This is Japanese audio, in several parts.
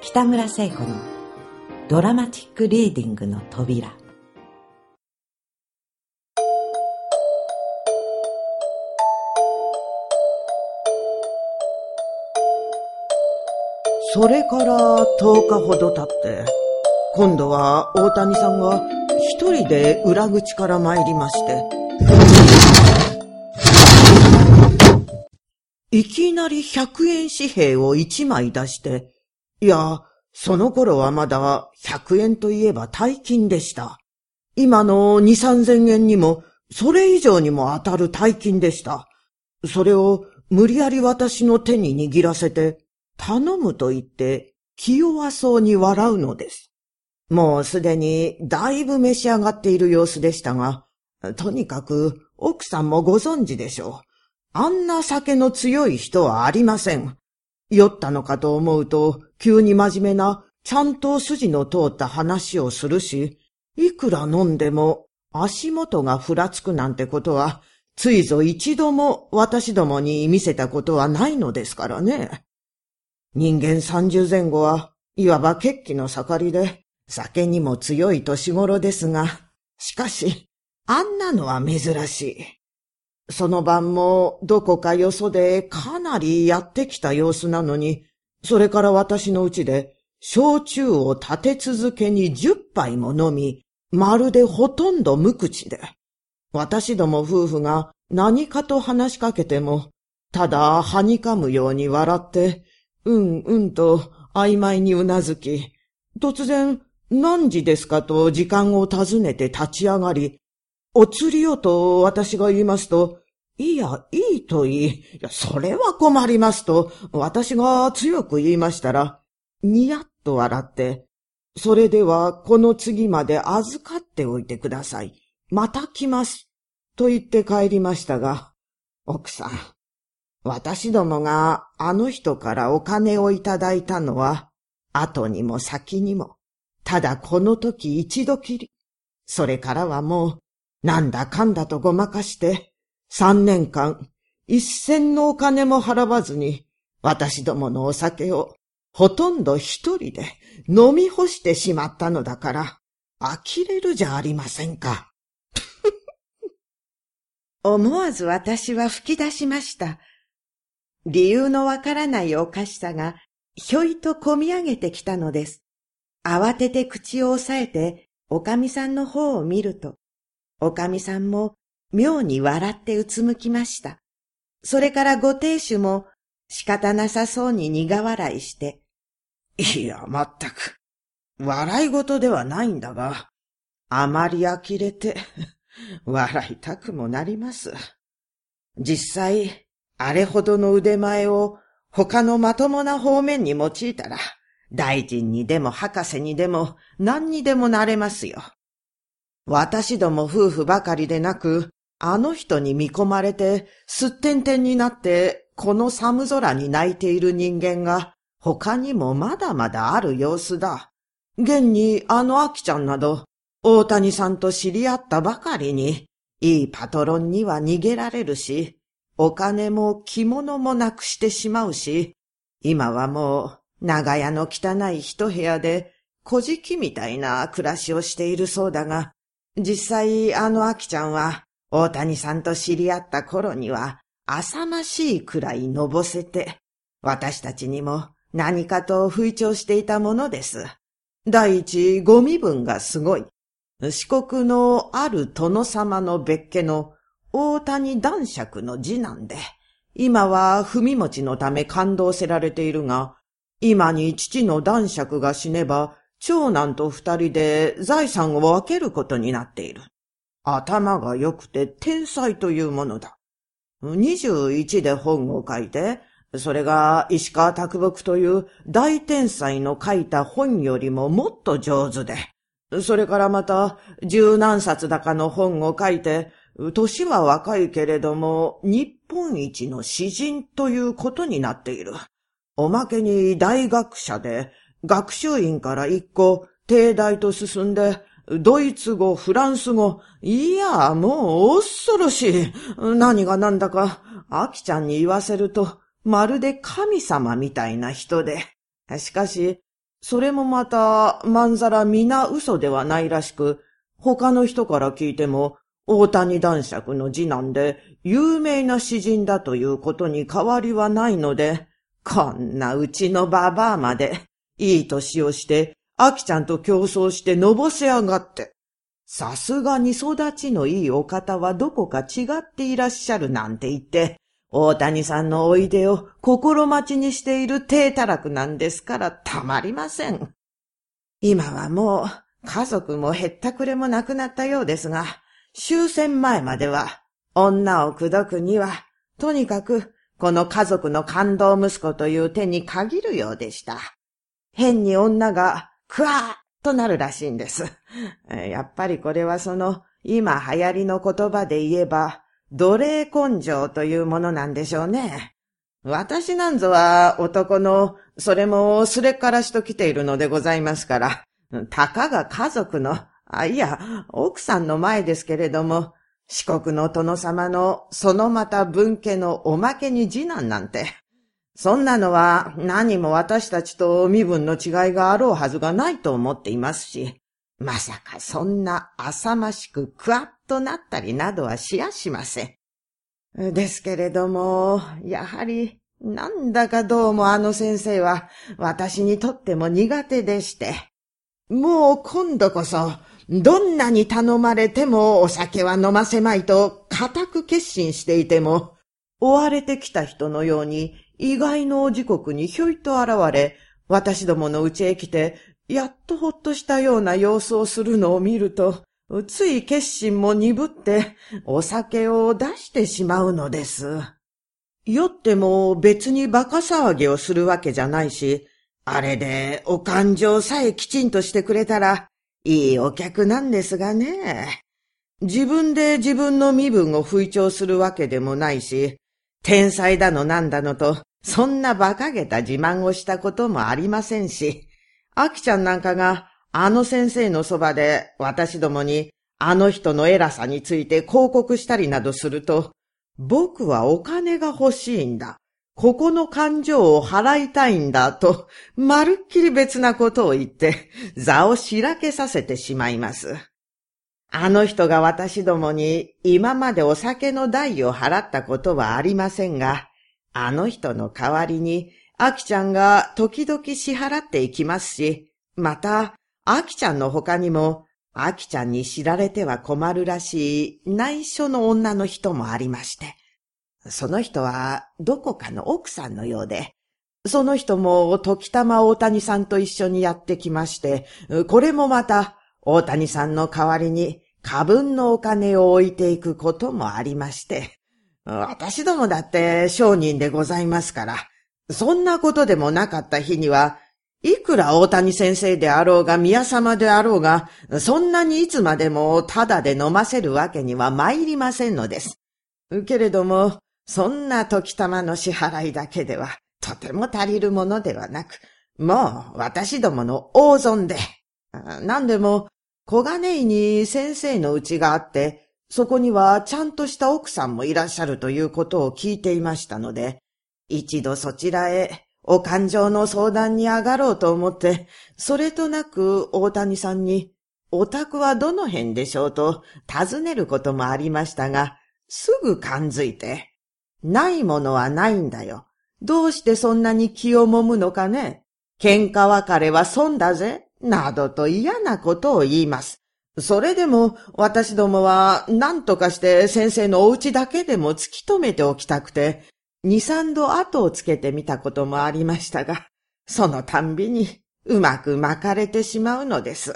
北村聖子のドラマティックリーディングの扉。それから10日ほど経って、今度は大谷さんが一人で裏口から参りまして、いきなり100円紙幣を1枚出して、いや、その頃はまだ100円といえば大金でした。今の2、3000円にも、それ以上にも当たる大金でした。それを無理やり私の手に握らせて、頼むと言って、気弱そうに笑うのです。もうすでにだいぶ召し上がっている様子でしたが、とにかく奥さんもご存知でしょう。あんな酒の強い人はありません。酔ったのかと思うと、急に真面目な、ちゃんと筋の通った話をするし、いくら飲んでも足元がふらつくなんてことは、ついぞ一度も私どもに見せたことはないのですからね。人間三十前後はいわば血気の盛りで、酒にも強い年頃ですが、しかし、あんなのは珍しい。その晩もどこかよそでかなりやってきた様子なのに、それから私のうちで焼酎を立て続けに十杯も飲み、まるでほとんど無口で。私ども夫婦が何かと話しかけても、ただはにかむように笑って、うんうんと曖昧にうなずき、突然何時ですかと時間を尋ねて立ち上がり、お釣りよと私が言いますと、いや、いいといい。いや、それは困りますと、私が強く言いましたら、にやっと笑って、それではこの次まで預かっておいてください。また来ます。と言って帰りましたが、奥さん、私どもがあの人からお金をいただいたのは、後にも先にも、ただこの時一度きり。それからはもう、なんだかんだとごまかして、三年間、一銭のお金も払わずに、私どものお酒を、ほとんど一人で飲み干してしまったのだから、呆れるじゃありませんか。思わず私は吹き出しました。理由のわからないおかしさが、ひょいとこみ上げてきたのです。慌てて口を押さえて、おかみさんの方を見ると、おかみさんも妙に笑ってうつむきました。それからご亭主も仕方なさそうに苦笑いして、いや、まったく、笑い事ではないんだが、あまり呆れて、笑いたくもなります。実際、あれほどの腕前を他のまともな方面に用いたら、大臣にでも博士にでも何にでもなれますよ。私ども夫婦ばかりでなく、あの人に見込まれて、すってんてんになって、この寒空に泣いている人間が、他にもまだまだある様子だ。現にあのアキちゃんなど、大谷さんと知り合ったばかりに、いいパトロンには逃げられるし、お金も着物もなくしてしまうし、今はもう長屋の汚い一部屋で小敷みたいな暮らしをしているそうだが、実際あの秋ちゃんは大谷さんと知り合った頃には浅ましいくらいのぼせて、私たちにも何かと吹聴していたものです。第一、ご身分がすごい。四国のある殿様の別家の大谷男爵の次男で、今は文持ちのため感動せられているが、今に父の男爵が死ねば、長男と二人で財産を分けることになっている。頭が良くて天才というものだ。二十一で本を書いて、それが石川拓木という大天才の書いた本よりももっと上手で、それからまた十何冊だかの本を書いて、年は若いけれども、日本一の詩人ということになっている。おまけに大学者で、学習院から一個、帝大と進んで、ドイツ語、フランス語、いや、もう恐ろしい。何が何だか、アキちゃんに言わせると、まるで神様みたいな人で。しかし、それもまた、まんざら皆嘘ではないらしく、他の人から聞いても、大谷男爵の次男で、有名な詩人だということに変わりはないので、こんなうちのババアまで、いい年をして、アキちゃんと競争してのぼせ上がって、さすがに育ちのいいお方はどこか違っていらっしゃるなんて言って、大谷さんのおいでを心待ちにしている低たらくなんですからたまりません。今はもう家族も減ったくれもなくなったようですが、終戦前までは女を口説くには、とにかくこの家族の感動息子という手に限るようでした。変に女がクワーとなるらしいんです。やっぱりこれはその今流行りの言葉で言えば奴隷根性というものなんでしょうね。私なんぞは男の、それもすれからしと来ているのでございますから、たかが家族の、あ、いや、奥さんの前ですけれども、四国の殿様のそのまた分家のおまけに次男なんて、そんなのは何も私たちと身分の違いがあろうはずがないと思っていますし、まさかそんな浅ましくクワッとなったりなどはしやしません。ですけれども、やはり、なんだかどうもあの先生は私にとっても苦手でして、もう今度こそ、どんなに頼まれてもお酒は飲ませまいと固く決心していても、追われてきた人のように意外の時刻にひょいと現れ、私どもの家へ来てやっとほっとしたような様子をするのを見ると、つい決心も鈍ってお酒を出してしまうのです。酔っても別に馬鹿騒ぎをするわけじゃないし、あれでお感情さえきちんとしてくれたらいいお客なんですがね。自分で自分の身分を吹聴するわけでもないし、天才だのなんだのと、そんな馬鹿げた自慢をしたこともありませんし、アキちゃんなんかが、あの先生のそばで私どもにあの人の偉さについて広告したりなどすると、僕はお金が欲しいんだ。ここの感情を払いたいんだと、まるっきり別なことを言って、座をしらけさせてしまいます。あの人が私どもに今までお酒の代を払ったことはありませんが、あの人の代わりにアキちゃんが時々支払っていきますし、また、アキちゃんの他にも、アキちゃんに知られては困るらしい内緒の女の人もありまして、その人はどこかの奥さんのようで、その人も時たま大谷さんと一緒にやってきまして、これもまた大谷さんの代わりに過分のお金を置いていくこともありまして、私どもだって商人でございますから、そんなことでもなかった日には、いくら大谷先生であろうが宮様であろうが、そんなにいつまでもただで飲ませるわけには参りませんのです。けれども、そんな時たまの支払いだけでは、とても足りるものではなく、もう私どもの大損で。何でも、小金井に先生の家があって、そこにはちゃんとした奥さんもいらっしゃるということを聞いていましたので、一度そちらへお感情の相談に上がろうと思って、それとなく大谷さんに、お宅はどの辺でしょう？と尋ねることもありましたが、すぐ感づいて、ないものはないんだよ。どうしてそんなに気を揉むのかね？喧嘩別れは損だぜ。などと嫌なことを言います。それでも私どもは何とかして先生のお家だけでも突き止めておきたくて、二三度後をつけてみたこともありましたが、そのたんびにうまく巻かれてしまうのです。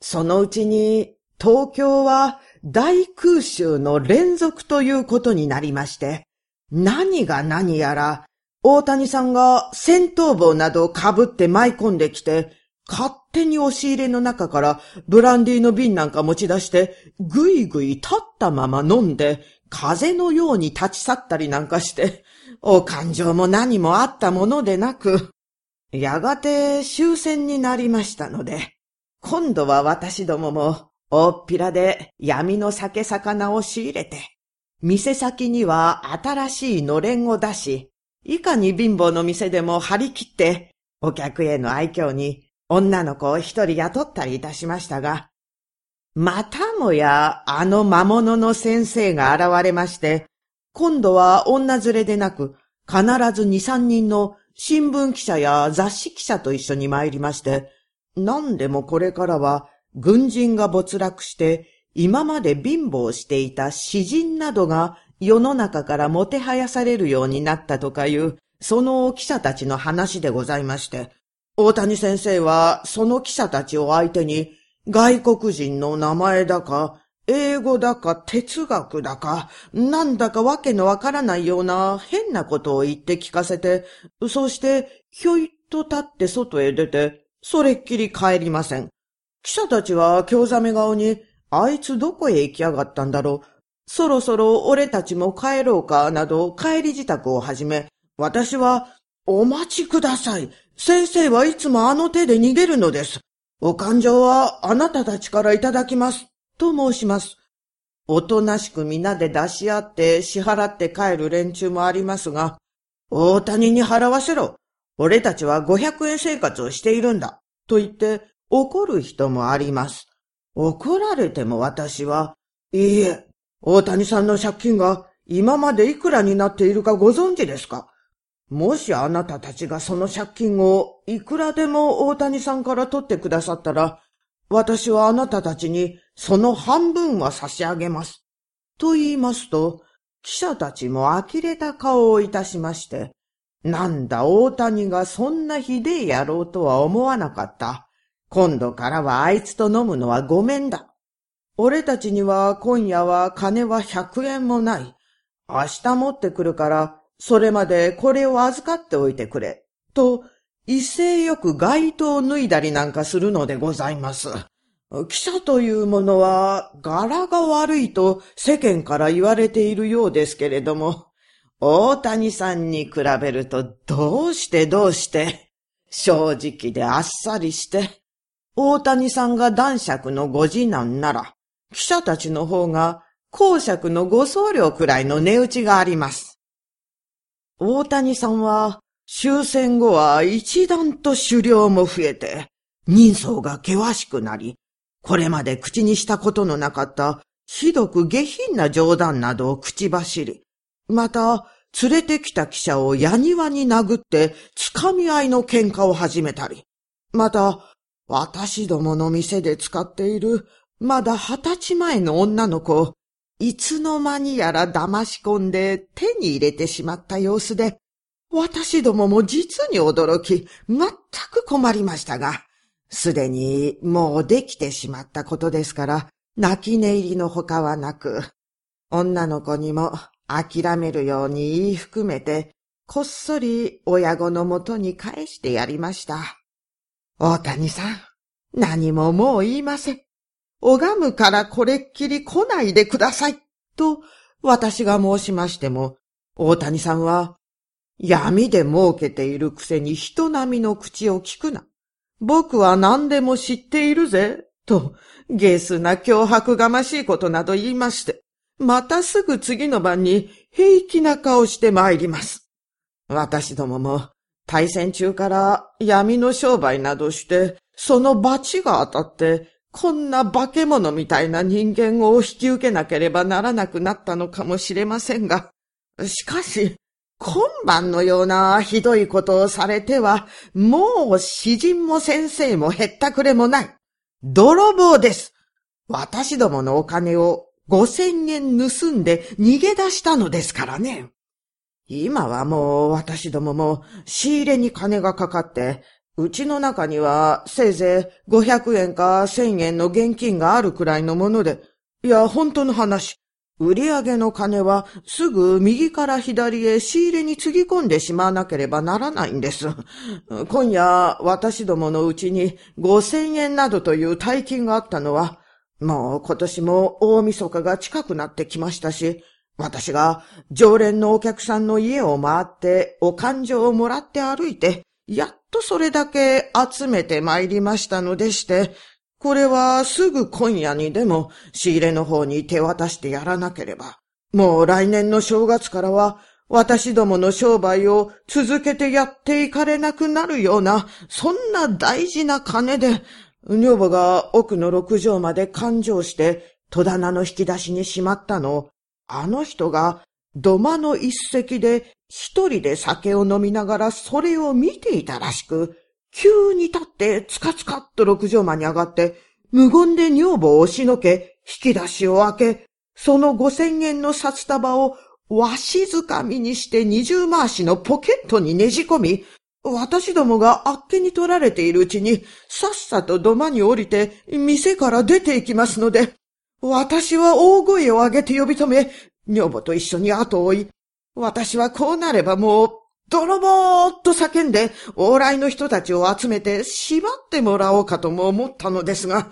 そのうちに東京は大空襲の連続ということになりまして、何が何やら大谷さんが戦闘帽などを被って舞い込んできて、勝手に押し入れの中からブランディの瓶なんか持ち出して、ぐいぐい立ったまま飲んで、風のように立ち去ったりなんかして、お感情も何もあったものでなく、やがて終戦になりましたので、今度は私どもも大っぴらで闇の酒魚を仕入れて、店先には新しいのれんを出し、いかに貧乏の店でも張り切って、お客への愛嬌に女の子を一人雇ったりいたしましたが、またもやあの魔物の先生が現れまして、今度は女連れでなく、必ず二三人の新聞記者や雑誌記者と一緒に参りまして、何でもこれからは軍人が没落して今まで貧乏していた詩人などが世の中からもてはやされるようになったとかいう、その記者たちの話でございまして、大谷先生はその記者たちを相手に、外国人の名前だか、英語だか哲学だか、なんだかわけのわからないような変なことを言って聞かせて、そして、ひょいっと立って外へ出て、それっきり帰りません。記者たちは興ざめ顔に、あいつどこへ行きやがったんだろう。そろそろ俺たちも帰ろうか、など帰り支度を始め、私は、お待ちください。先生はいつもあの手で逃げるのです。お勘定はあなたたちからいただきます。と申します。おとなしく皆で出し合って支払って帰る連中もありますが、大谷に払わせろ。俺たちは500円生活をしているんだ。と言って怒る人もあります。怒られても私は、いいえ、大谷さんの借金が今までいくらになっているかご存知ですか？もしあなたたちがその借金をいくらでも大谷さんから取ってくださったら、私はあなたたちにその半分は差し上げます。と言いますと、記者たちも呆れた顔をいたしまして、なんだ大谷がそんなひでえ野郎とは思わなかった。今度からはあいつと飲むのはごめんだ。俺たちには今夜は金は百円もない。明日持ってくるから、それまでこれを預かっておいてくれ。と、威勢よく街灯を脱いだりなんかするのでございます。記者というものは柄が悪いと世間から言われているようですけれども、大谷さんに比べるとどうしてどうして、正直であっさりして、大谷さんが男爵のご次男なら、記者たちの方が公爵のご僧侶くらいの値打ちがあります。大谷さんは終戦後は一段と狩猟も増えて、人相が険しくなり、これまで口にしたことのなかったひどく下品な冗談などを口走り、また、連れてきた記者を矢庭に殴って掴み合いの喧嘩を始めたり、また、私どもの店で使っている、まだ二十歳前の女の子を、いつの間にやら騙し込んで手に入れてしまった様子で、私どもも実に驚き、全く困りましたが、すでにもうできてしまったことですから、泣き寝入りのほかはなく、女の子にも諦めるように言い含めて、こっそり親子のもとに返してやりました。大谷さん、何ももう言いません。拝むからこれっきり来ないでください。と、私が申しましても、大谷さんは、闇で儲けているくせに人並みの口を聞くな。僕は何でも知っているぜ。と、ゲスな脅迫がましいことなど言いまして、またすぐ次の晩に平気な顔して参ります。私どもも大戦中から闇の商売などして、その罰が当たって、こんな化け物みたいな人間を引き受けなければならなくなったのかもしれませんが、しかし、今晩のようなひどいことをされては、もう詩人も先生もへったくれもない。泥棒です。私どものお金を五千円盗んで逃げ出したのですからね。今はもう私どもも仕入れに金がかかって、うちの中にはせいぜい500円か1000円の現金があるくらいのもので、いや、本当の話。売り上げの金はすぐ右から左へ仕入れにつぎ込んでしまわなければならないんです。今夜私どものうちに5000円などという大金があったのは、もう今年も大晦日が近くなってきましたし、私が常連のお客さんの家を回ってお勘定をもらって歩いて、やっとそれだけ集めて参りましたのでして、これはすぐ今夜にでも仕入れの方に手渡してやらなければ。もう来年の正月からは私どもの商売を続けてやっていかれなくなるような、そんな大事な金で、女房が奥の六畳まで勘定して、戸棚の引き出しにしまったのを、あの人が土間の一席で一人で酒を飲みながらそれを見ていたらしく、急に立ってつかつかっと六畳間に上がって、無言で女房を押しのけ、引き出しを開け、その五千円の札束をわしづかみにして二重回しのポケットにねじ込み、私どもがあっけに取られているうちに、さっさと土間に降りて、店から出て行きますので、私は大声を上げて呼び止め、女房と一緒に後を追い、私はこうなればもう、泥棒と叫んで、往来の人たちを集めて縛ってもらおうかとも思ったのですが、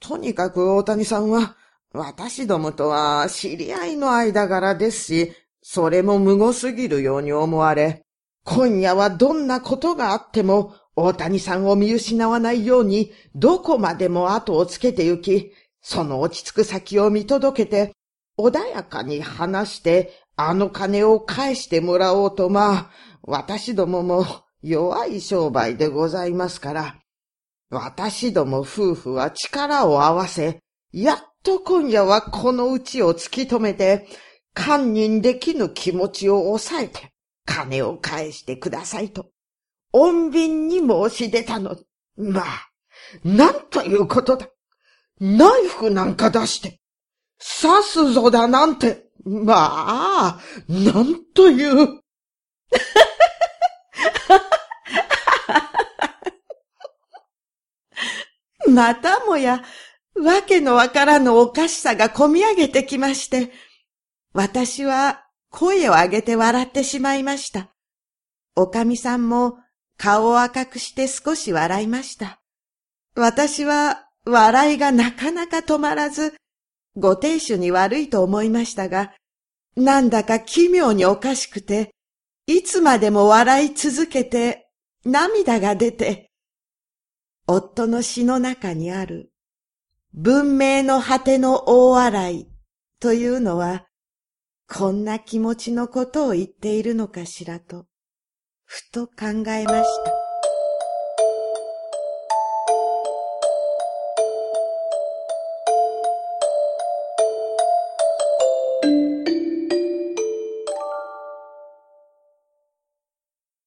とにかく大谷さんは、私どもとは知り合いの間柄ですし、それも無語すぎるように思われ、今夜はどんなことがあっても、大谷さんを見失わないように、どこまでも後をつけて行き、その落ち着く先を見届けて、穏やかに話して、あの金を返してもらおうと、まあ、私どもも弱い商売でございますから、私ども夫婦は力を合わせ、やっと今夜はこのうちを突き止めて、堪忍できぬ気持ちを抑えて、金を返してくださいと、穏便に申し出たの。まあ、なんということだ。ナイフなんか出して、刺すぞだなんて、まあ、なんという。またもや、わけのわからぬおかしさがこみ上げてきまして、私は声を上げて笑ってしまいました。おかみさんも顔を赤くして少し笑いました。私は笑いがなかなか止まらず、ご亭主に悪いと思いましたが、なんだか奇妙におかしくて、いつまでも笑い続けて、涙が出て、夫の詩の中にある、文明の果ての大笑いというのは、こんな気持ちのことを言っているのかしらと、ふと考えました。